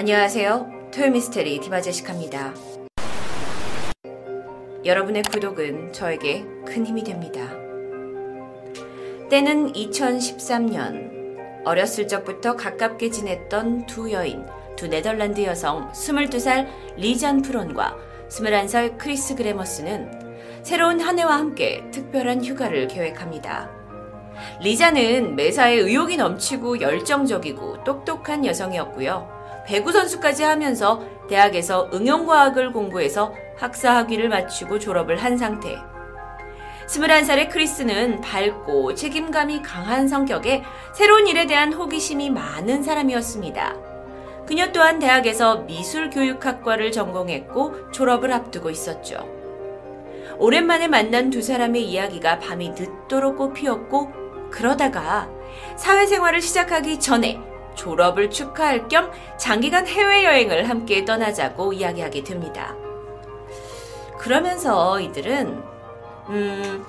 안녕하세요. 토요미스테리 디바제시카입니다. 여러분의 구독은 저에게 큰 힘이 됩니다. 때는 2013년 어렸을 적부터 가깝게 지냈던 두 여인, 두 네덜란드 여성 22살 리잔 프론과 21살 크리스 그레머스는 새로운 한 해와 함께 특별한 휴가를 계획합니다. 리잔은 매사에 의욕이 넘치고 열정적이고 똑똑한 여성이었고요. 배구 선수까지 하면서 대학에서 응용과학을 공부해서 학사 학위를 마치고 졸업을 한 상태. 21살의 크리스는 밝고 책임감이 강한 성격에 새로운 일에 대한 호기심이 많은 사람이었습니다. 그녀 또한 대학에서 미술교육학과를 전공했고 졸업을 앞두고 있었죠. 오랜만에 만난 두 사람의 이야기가 밤이 늦도록 꽃피었고 그러다가 사회생활을 시작하기 전에 졸업을 축하할 겸 장기간 해외여행을 함께 떠나자고 이야기하게 됩니다. 그러면서 이들은, 음,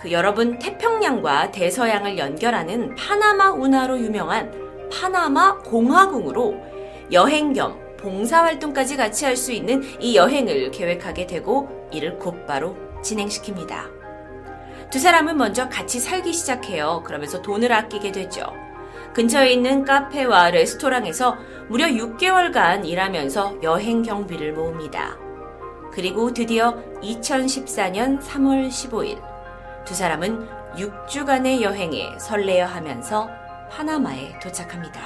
그 여러분 태평양과 대서양을 연결하는 파나마 운하로 유명한 파나마 공화궁으로 여행 겸 봉사활동까지 같이 할 수 있는 이 여행을 계획하게 되고 이를 곧바로 진행시킵니다. 두 사람은 먼저 같이 살기 시작해요. 그러면서 돈을 아끼게 되죠. 근처에 있는 카페와 레스토랑에서 무려 6개월간 일하면서 여행 경비를 모읍니다. 그리고 드디어 2014년 3월 15일 두 사람은 6주간의 여행에 설레어 하면서 파나마에 도착합니다.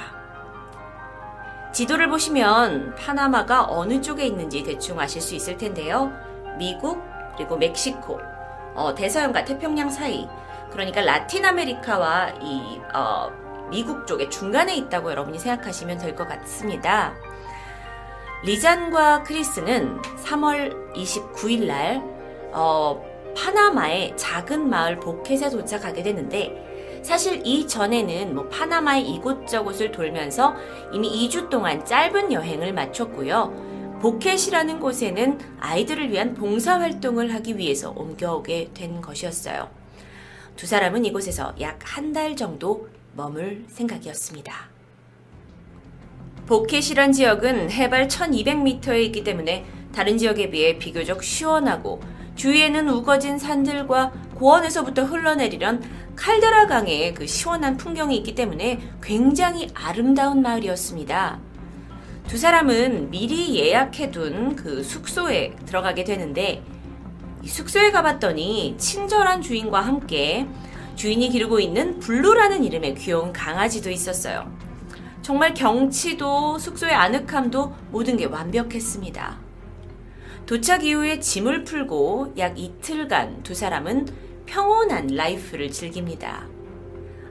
지도를 보시면 파나마가 어느 쪽에 있는지 대충 아실 수 있을 텐데요. 미국, 그리고 멕시코, 어, 대서양과 태평양 사이, 그러니까 라틴 아메리카와 이 어, 미국 쪽에 중간에 있다고 여러분이 생각하시면 될 것 같습니다. 리잔과 크리스는 3월 29일 날 어, 파나마의 작은 마을 보켓에 도착하게 되는데 사실 이전에는 뭐 파나마의 이곳저곳을 돌면서 이미 2주 동안 짧은 여행을 마쳤고요. 보켓이라는 곳에는 아이들을 위한 봉사활동을 하기 위해서 옮겨오게 된 것이었어요. 두 사람은 이곳에서 약 한 달 정도 머물 생각이었습니다. 보켓이란 지역은 해발 1200m에 있기 때문에 다른 지역에 비해 비교적 시원하고 주위에는 우거진 산들과 고원에서부터 흘러내리던 칼데라 강의 그 시원한 풍경이 있기 때문에 굉장히 아름다운 마을이었습니다. 두 사람은 미리 예약해둔 그 숙소에 들어가게 되는데 숙소에 가봤더니 친절한 주인과 함께 주인이 기르고 있는 블루라는 이름의 귀여운 강아지도 있었어요. 정말 경치도 숙소의 아늑함도 모든 게 완벽했습니다. 도착 이후에 짐을 풀고 약 이틀간 두 사람은 평온한 life를 즐깁니다.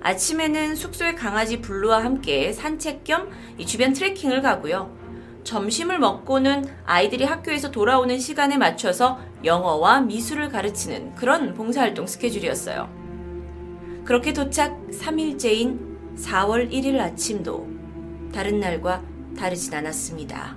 아침에는 숙소의 강아지 블루와 함께 산책 겸 주변 트레킹을 가고요. 점심을 먹고는 아이들이 학교에서 돌아오는 시간에 맞춰서 영어와 미술을 가르치는 그런 봉사활동 스케줄이었어요. 그렇게 도착 3일째인 4월 1일 아침도 다른 날과 다르진 않았습니다.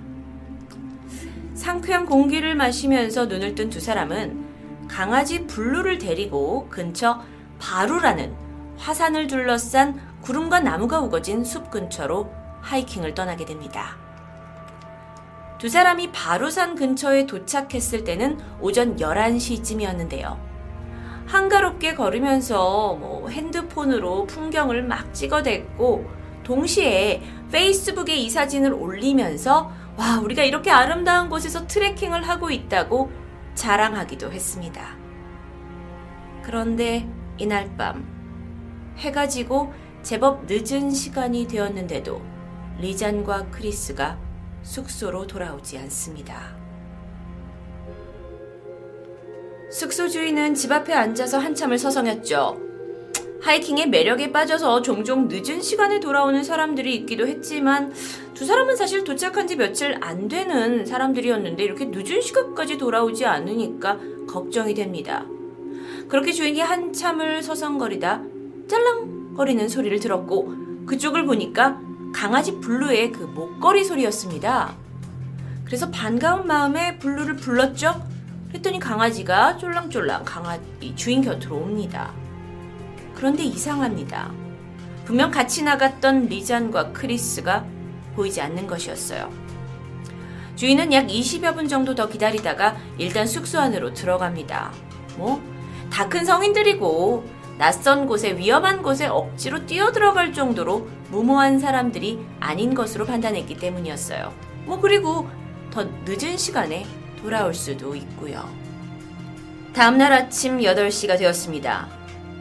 상쾌한 공기를 마시면서 눈을 뜬 두 사람은 강아지 블루를 데리고 근처 바루라는 화산을 둘러싼 구름과 나무가 우거진 숲 근처로 하이킹을 떠나게 됩니다. 두 사람이 바루산 근처에 도착했을 때는 오전 11시쯤이었는데요. 한가롭게 걸으면서 뭐 핸드폰으로 풍경을 막 찍어댔고 동시에 페이스북에 이 사진을 올리면서 와, 우리가 이렇게 아름다운 곳에서 트레킹을 하고 있다고 자랑하기도 했습니다. 그런데 이날 밤 해가 지고 제법 늦은 시간이 되었는데도 리잔과 크리스가 숙소로 돌아오지 않습니다. 숙소 주인은 집 앞에 앉아서 한참을 서성였죠. 하이킹의 매력에 빠져서 종종 늦은 시간에 돌아오는 사람들이 있기도 했지만 두 사람은 사실 도착한 지 며칠 안 되는 사람들이었는데 이렇게 늦은 시간까지 돌아오지 않으니까 걱정이 됩니다. 그렇게 주인이 한참을 서성거리다 짤랑거리는 소리를 들었고 그쪽을 보니까 강아지 블루의 그 목걸이 소리였습니다. 그래서 반가운 마음에 블루를 불렀죠. 했더니 강아지가 쫄랑쫄랑 강아지 주인 곁으로 옵니다. 그런데 이상합니다. 분명 같이 나갔던 리잔과 크리스가 보이지 않는 것이었어요. 주인은 약 20여 분 정도 더 기다리다가 일단 숙소 안으로 들어갑니다. 뭐? 다 큰 성인들이고 낯선 곳에 위험한 곳에 억지로 뛰어들어갈 정도로 무모한 사람들이 아닌 것으로 판단했기 때문이었어요. 뭐 그리고 더 늦은 시간에 돌아올 수도 있고요. 다음날 아침 8시가 되었습니다.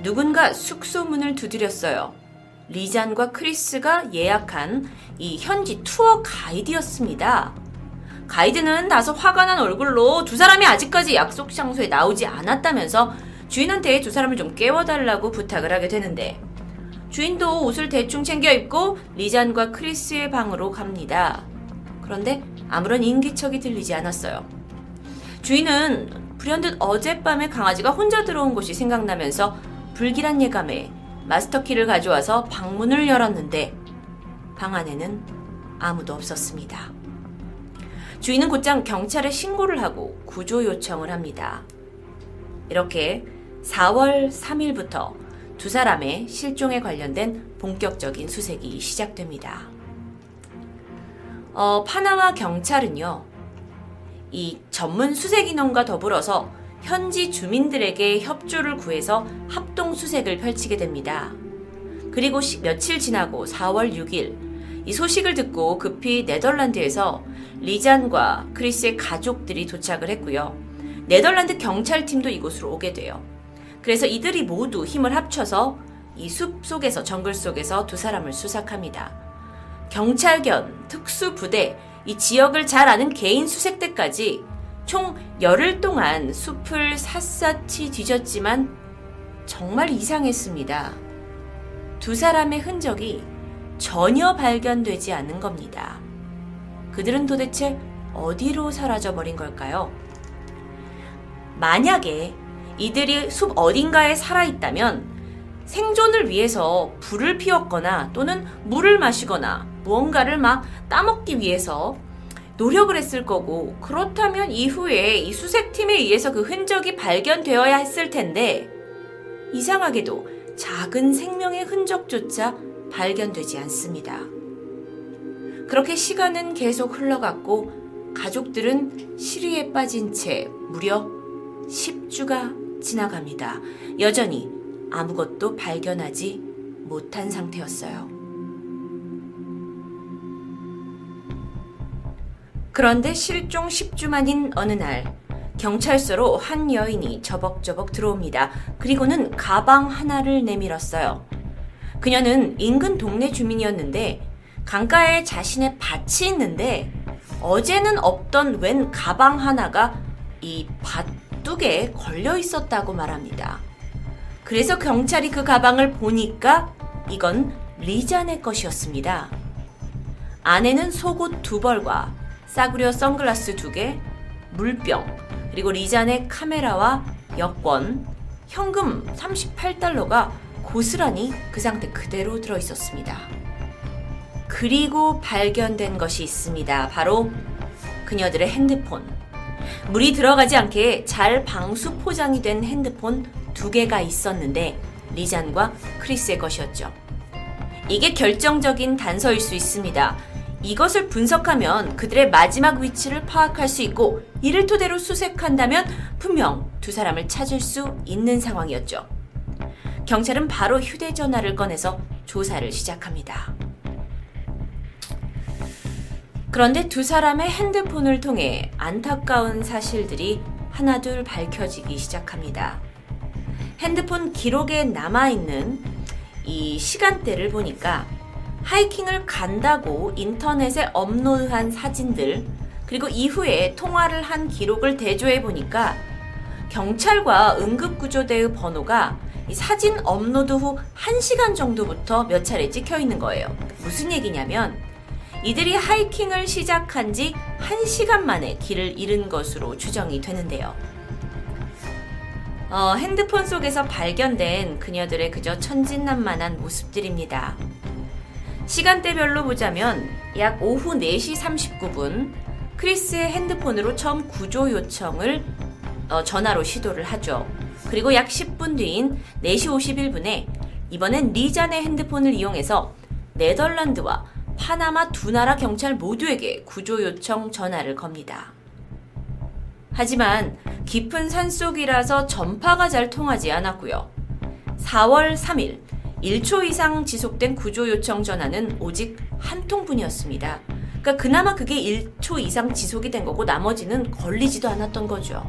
누군가 숙소 문을 두드렸어요. 리잔과 크리스가 예약한 이 현지 투어 가이드였습니다. 가이드는 다소 화가 난 얼굴로 두 사람이 아직까지 약속 장소에 나오지 않았다면서 주인한테 두 사람을 좀 깨워달라고 부탁을 하게 되는데 주인도 옷을 대충 챙겨 입고 리잔과 크리스의 방으로 갑니다. 그런데 아무런 인기척이 들리지 않았어요. 주인은 불현듯 어젯밤에 강아지가 혼자 들어온 것이 생각나면서 불길한 예감에 마스터키를 가져와서 방문을 열었는데 방 안에는 아무도 없었습니다. 주인은 곧장 경찰에 신고를 하고 구조 요청을 합니다. 이렇게 4월 3일부터 두 사람의 실종에 관련된 본격적인 수색이 시작됩니다. 어, 파나마 경찰은요, 이 전문 수색 인원과 더불어서 현지 주민들에게 협조를 구해서 합동 수색을 펼치게 됩니다. 그리고 시, 며칠 지나고 4월 6일 이 소식을 듣고 급히 네덜란드에서 리잔과 크리스의 가족들이 도착을 했고요. 네덜란드 경찰팀도 이곳으로 오게 돼요. 그래서 이들이 모두 힘을 합쳐서 이 숲 속에서 정글 속에서 두 사람을 수색합니다. 경찰견, 특수부대, 이 지역을 잘 아는 개인 수색대까지 총 열흘 동안 숲을 샅샅이 뒤졌지만 정말 이상했습니다. 두 사람의 흔적이 전혀 발견되지 않는 겁니다. 그들은 도대체 어디로 사라져 버린 걸까요? 만약에 이들이 숲 어딘가에 살아있다면 생존을 위해서 불을 피웠거나 또는 물을 마시거나 무언가를 막 따먹기 위해서 노력을 했을 거고 그렇다면 이후에 이 수색팀에 의해서 그 흔적이 발견되어야 했을 텐데 이상하게도 작은 생명의 흔적조차 발견되지 않습니다. 그렇게 시간은 계속 흘러갔고 가족들은 시리에 빠진 채 무려 10주가 지나갑니다. 여전히 아무것도 발견하지 못한 상태였어요. 그런데 실종 10주 만인 어느 날, 경찰서로 한 여인이 저벅저벅 들어옵니다. 그리고는 가방 하나를 내밀었어요. 그녀는 인근 동네 주민이었는데, 강가에 자신의 밭이 있는데, 어제는 없던 웬 가방 하나가 이밭 뚝에 걸려 있었다고 말합니다. 그래서 경찰이 그 가방을 보니까 이건 리잔의 것이었습니다. 안에는 속옷 두 벌과 싸구려 선글라스 두 개, 물병, 그리고 리잔의 카메라와 여권, 현금 38달러가 고스란히 그 상태 그대로 들어 있었습니다. 그리고 발견된 것이 있습니다. 바로 그녀들의 핸드폰. 물이 들어가지 않게 잘 방수 포장이 된 핸드폰 두 개가 있었는데 리잔과 크리스의 것이었죠. 이게 결정적인 단서일 수 있습니다. 이것을 분석하면 그들의 마지막 위치를 파악할 수 있고 이를 토대로 수색한다면 분명 두 사람을 찾을 수 있는 상황이었죠. 경찰은 바로 휴대전화를 꺼내서 조사를 시작합니다. 그런데 두 사람의 핸드폰을 통해 안타까운 사실들이 하나둘 밝혀지기 시작합니다. 핸드폰 기록에 남아있는 이 시간대를 보니까 하이킹을 간다고 인터넷에 업로드한 사진들, 그리고 이후에 통화를 한 기록을 대조해 보니까 경찰과 응급구조대의 번호가 사진 업로드 후 1시간 정도부터 몇 차례 찍혀 있는 거예요. 무슨 얘기냐면 이들이 하이킹을 시작한 지 1시간 만에 길을 잃은 것으로 추정이 되는데요. 어, 핸드폰 속에서 발견된 그녀들의 그저 천진난만한 모습들입니다. 시간대별로 보자면 약 오후 4시 39분 크리스의 핸드폰으로 처음 구조 요청을 어, 전화로 시도를 하죠. 그리고 약 10분 뒤인 4시 51분에 이번엔 리잔의 핸드폰을 이용해서 네덜란드와 파나마 두 나라 경찰 모두에게 구조 요청 전화를 겁니다. 하지만 깊은 산속이라서 전파가 잘 통하지 않았고요. 4월 3일 1초 이상 지속된 구조 요청 전화는 오직 한 통뿐이었습니다. 그러니까 그나마 그게 1초 이상 지속이 된 거고 나머지는 걸리지도 않았던 거죠.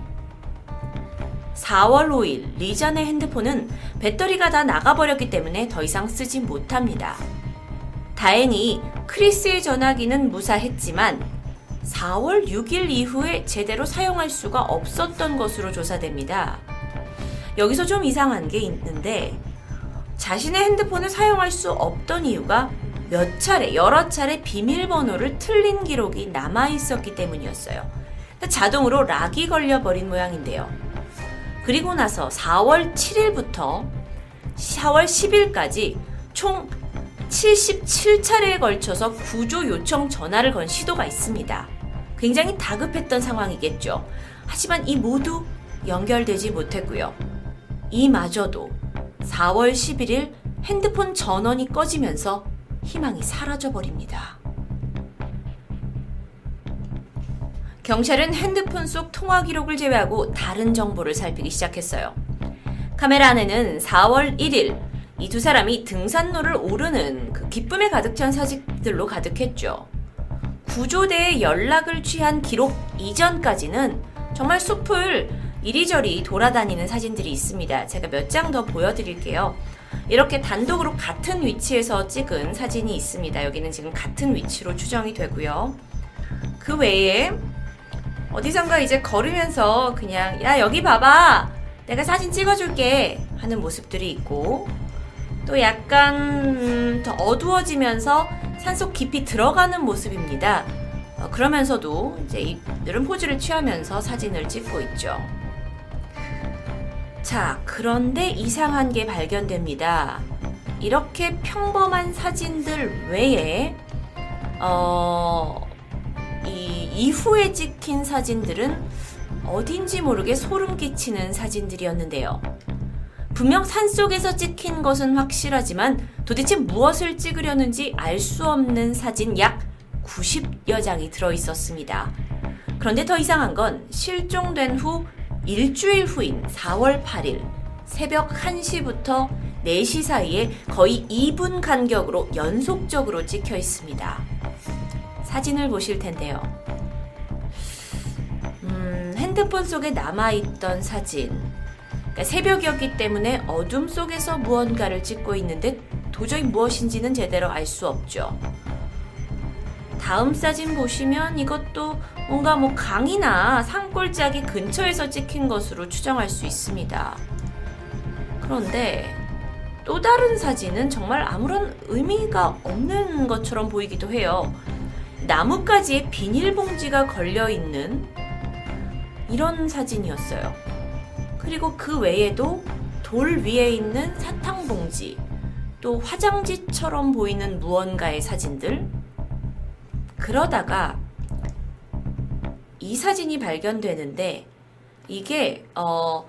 4월 5일 리전의 핸드폰은 배터리가 다 나가버렸기 때문에 더 이상 쓰지 못합니다. 다행히 크리스의 전화기는 무사했지만 4월 6일 이후에 제대로 사용할 수가 없었던 것으로 조사됩니다. 여기서 좀 이상한 게 있는데 자신의 핸드폰을 사용할 수 없던 이유가 몇 차례, 여러 차례 비밀번호를 틀린 기록이 남아 있었기 때문이었어요. 자동으로 락이 걸려버린 모양인데요. 그리고 나서 4월 7일부터 4월 10일까지 총 77차례에 걸쳐서 구조 요청 전화를 건 시도가 있습니다. 굉장히 다급했던 상황이겠죠. 하지만 이 모두 연결되지 못했고요. 이마저도 4월 11일 핸드폰 전원이 꺼지면서 희망이 사라져 버립니다. 경찰은 핸드폰 속 통화 기록을 제외하고 다른 정보를 살피기 시작했어요. 카메라 안에는 4월 1일 이 두 사람이 등산로를 오르는 그 기쁨에 가득 찬 사진들로 가득했죠. 구조대에 연락을 취한 기록 이전까지는 정말 숲을 이리저리 돌아다니는 사진들이 있습니다. 제가 몇 장 더 보여드릴게요. 이렇게 단독으로 같은 위치에서 찍은 사진이 있습니다. 여기는 지금 같은 위치로 추정이 되고요. 그 외에 어디선가 이제 걸으면서 그냥 야 여기 봐봐 내가 사진 찍어줄게 하는 모습들이 있고 또 약간 음, 더 어두워지면서 산속 깊이 들어가는 모습입니다. 어, 그러면서도 이제 이런 포즈를 취하면서 사진을 찍고 있죠. 자, 그런데 이상한 게 발견됩니다. 이렇게 평범한 사진들 외에, 어, 이 이후에 찍힌 사진들은 어딘지 모르게 소름 끼치는 사진들이었는데요. 분명 산 속에서 찍힌 것은 확실하지만 도대체 무엇을 찍으려는지 알 수 없는 사진 약 90여 장이 들어 있었습니다. 그런데 더 이상한 건 실종된 후 일주일 후인 4월 8일 새벽 1시부터 4시 사이에 거의 2분 간격으로 연속적으로 찍혀 있습니다. 사진을 보실 텐데요. 음, 핸드폰 속에 남아있던 사진. 그러니까 새벽이었기 때문에 어둠 속에서 무언가를 찍고 있는데 도저히 무엇인지는 제대로 알 수 없죠. 다음 사진 보시면 이것도 뭔가 뭐 강이나 산골짜기 근처에서 찍힌 것으로 추정할 수 있습니다. 그런데 또 다른 사진은 정말 아무런 의미가 없는 것처럼 보이기도 해요. 나뭇가지에 비닐봉지가 걸려 있는 이런 사진이었어요. 그리고 그 외에도 돌 위에 있는 사탕 봉지, 또 화장지처럼 보이는 무언가의 사진들, 그러다가 이 사진이 발견되는데 이게 어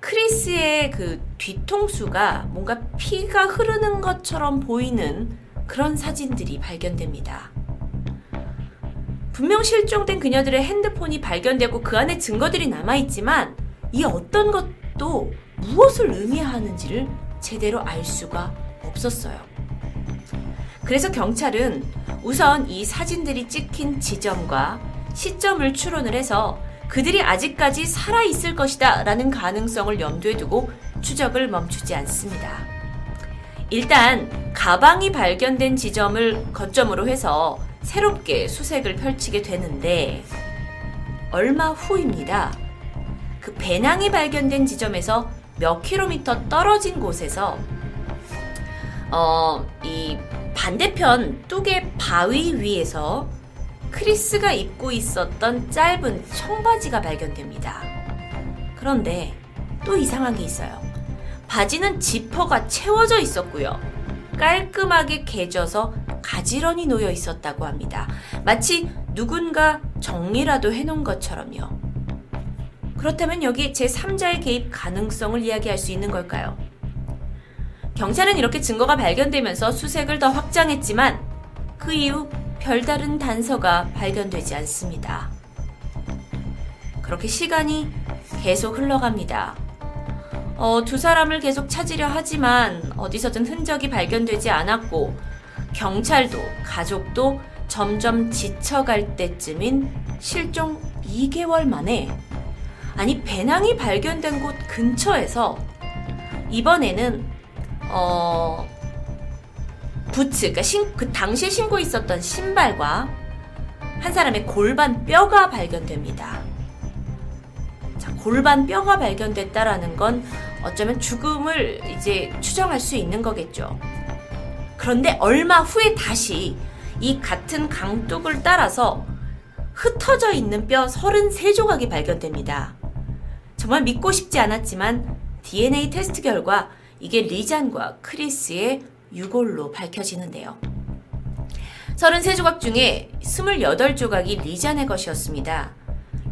크리스의 그 뒤통수가 뭔가 피가 흐르는 것처럼 보이는 그런 사진들이 발견됩니다. 분명 실종된 그녀들의 핸드폰이 발견되고 그 안에 증거들이 남아있지만 이 어떤 것도 무엇을 의미하는지를 제대로 알 수가 없었어요. 그래서 경찰은 우선 이 사진들이 찍힌 지점과 시점을 추론을 해서 그들이 아직까지 살아있을 것이다 라는 가능성을 염두에 두고 추적을 멈추지 않습니다. 일단 가방이 발견된 지점을 거점으로 해서 새롭게 수색을 펼치게 되는데 얼마 후입니다. 그 배낭이 발견된 지점에서 몇 킬로미터 떨어진 곳에서 어, 이 반대편 뚝의 바위 위에서 크리스가 입고 있었던 짧은 청바지가 발견됩니다. 그런데 또 이상한 게 있어요. 바지는 지퍼가 채워져 있었고요. 깔끔하게 개져서 가지런히 놓여 있었다고 합니다. 마치 누군가 정리라도 해놓은 것처럼요. 그렇다면 여기 제3자의 개입 가능성을 이야기할 수 있는 걸까요? 경찰은 이렇게 증거가 발견되면서 수색을 더 확장했지만 그 이후 별다른 단서가 발견되지 않습니다. 그렇게 시간이 계속 흘러갑니다. 어, 두 사람을 계속 찾으려 하지만 어디서든 흔적이 발견되지 않았고 경찰도 가족도 점점 지쳐갈 때쯤인 실종 2개월 만에 아니 배낭이 발견된 곳 근처에서 이번에는 어 부츠 그러니까 신, 그 당시에 신고 있었던 신발과 한 사람의 골반 뼈가 발견됩니다. 자, 골반 뼈가 발견됐다라는 건 어쩌면 죽음을 이제 추정할 수 있는 거겠죠. 그런데 얼마 후에 다시 이 같은 강둑을 따라서 흩어져 있는 뼈 33조각이 발견됩니다. 정말 믿고 싶지 않았지만 DNA 테스트 결과 이게 리잔과 크리스의 유골로 밝혀지는데요. 33조각 중에 28조각이 리잔의 것이었습니다.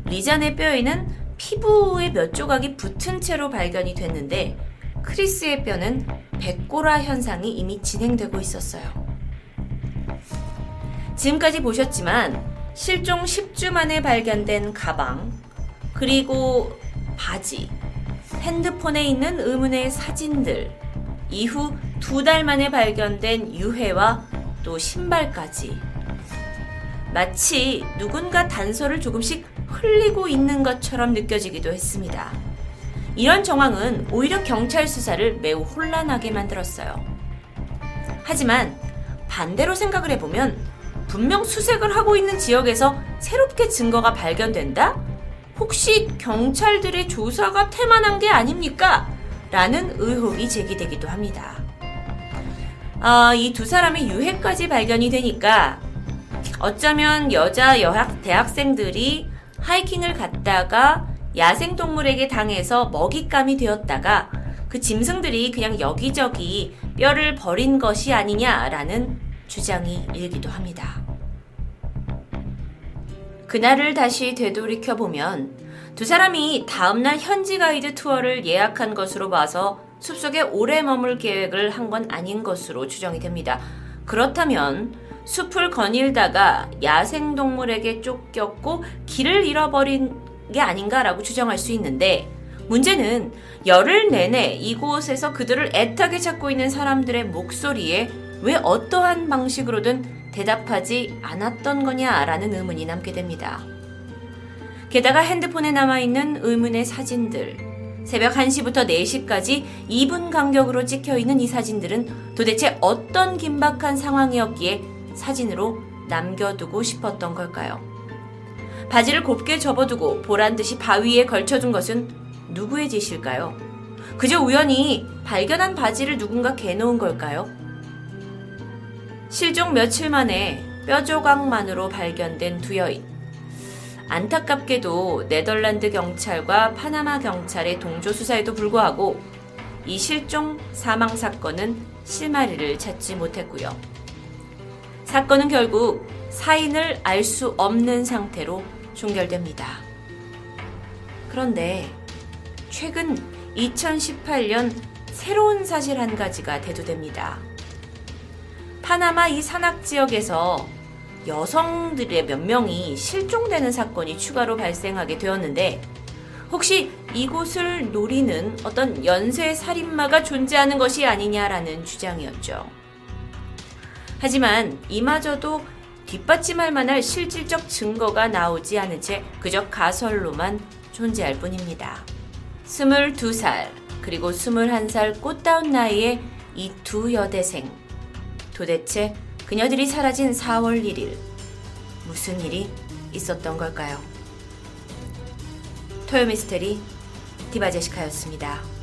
리잔의 뼈에는 피부의 몇 조각이 붙은 채로 발견이 됐는데 크리스의 뼈는 백골화 현상이 이미 진행되고 있었어요. 지금까지 보셨지만 실종 10주 만에 발견된 가방, 그리고 바지, 핸드폰에 있는 의문의 사진들, 이후 두 달 만에 발견된 유해와 또 신발까지. 마치 누군가 단서를 조금씩 흘리고 있는 것처럼 느껴지기도 했습니다. 이런 정황은 오히려 경찰 수사를 매우 혼란하게 만들었어요. 하지만 반대로 생각을 해보면 분명 수색을 하고 있는 지역에서 새롭게 증거가 발견된다? 혹시 경찰들의 조사가 태만한 게 아닙니까? 라는 의혹이 제기되기도 합니다. 아, 이 두 사람의 유해까지 발견이 되니까 어쩌면 여자 여학 대학생들이 하이킹을 갔다가 야생동물에게 당해서 먹잇감이 되었다가 그 짐승들이 그냥 여기저기 뼈를 버린 것이 아니냐라는 주장이 일기도 합니다. 그날을 다시 되돌이켜 보면 두 사람이 다음날 현지 가이드 투어를 예약한 것으로 봐서 숲속에 오래 머물 계획을 한 건 아닌 것으로 추정이 됩니다. 그렇다면 숲을 거닐다가 야생동물에게 쫓겼고 길을 잃어버린 게 아닌가라고 추정할 수 있는데 문제는 열흘 내내 이곳에서 그들을 애타게 찾고 있는 사람들의 목소리에 왜 어떠한 방식으로든 대답하지 않았던 거냐라는 의문이 남게 됩니다. 게다가 핸드폰에 남아있는 의문의 사진들, 새벽 1시부터 4시까지 2분 간격으로 찍혀 있는 이 사진들은 도대체 어떤 긴박한 상황이었기에 사진으로 남겨두고 싶었던 걸까요? 바지를 곱게 접어두고 보란 듯이 바위에 걸쳐둔 것은 누구의 짓일까요? 그저 우연히 발견한 바지를 누군가 개놓은 걸까요? 실종 며칠 만에 뼈조각만으로 발견된 두 여인. 안타깝게도 네덜란드 경찰과 파나마 경찰의 동조 수사에도 불구하고 이 실종 사망 사건은 실마리를 찾지 못했고요. 사건은 결국 사인을 알 수 없는 상태로 종결됩니다. 그런데 최근 2018년 새로운 사실 한 가지가 대두됩니다. 파나마 이 산악 지역에서 여성들의 몇 명이 실종되는 사건이 추가로 발생하게 되었는데 혹시 이곳을 노리는 어떤 연쇄 살인마가 존재하는 것이 아니냐라는 주장이었죠. 하지만 이마저도 뒷받침할 만할 실질적 증거가 나오지 않은 채 그저 가설로만 존재할 뿐입니다. 22살 그리고 21살 꽃다운 나이의 이 두 여대생 도대체 그녀들이 사라진 4월 1일 무슨 일이 있었던 걸까요? 토요미스테리 디바제시카였습니다.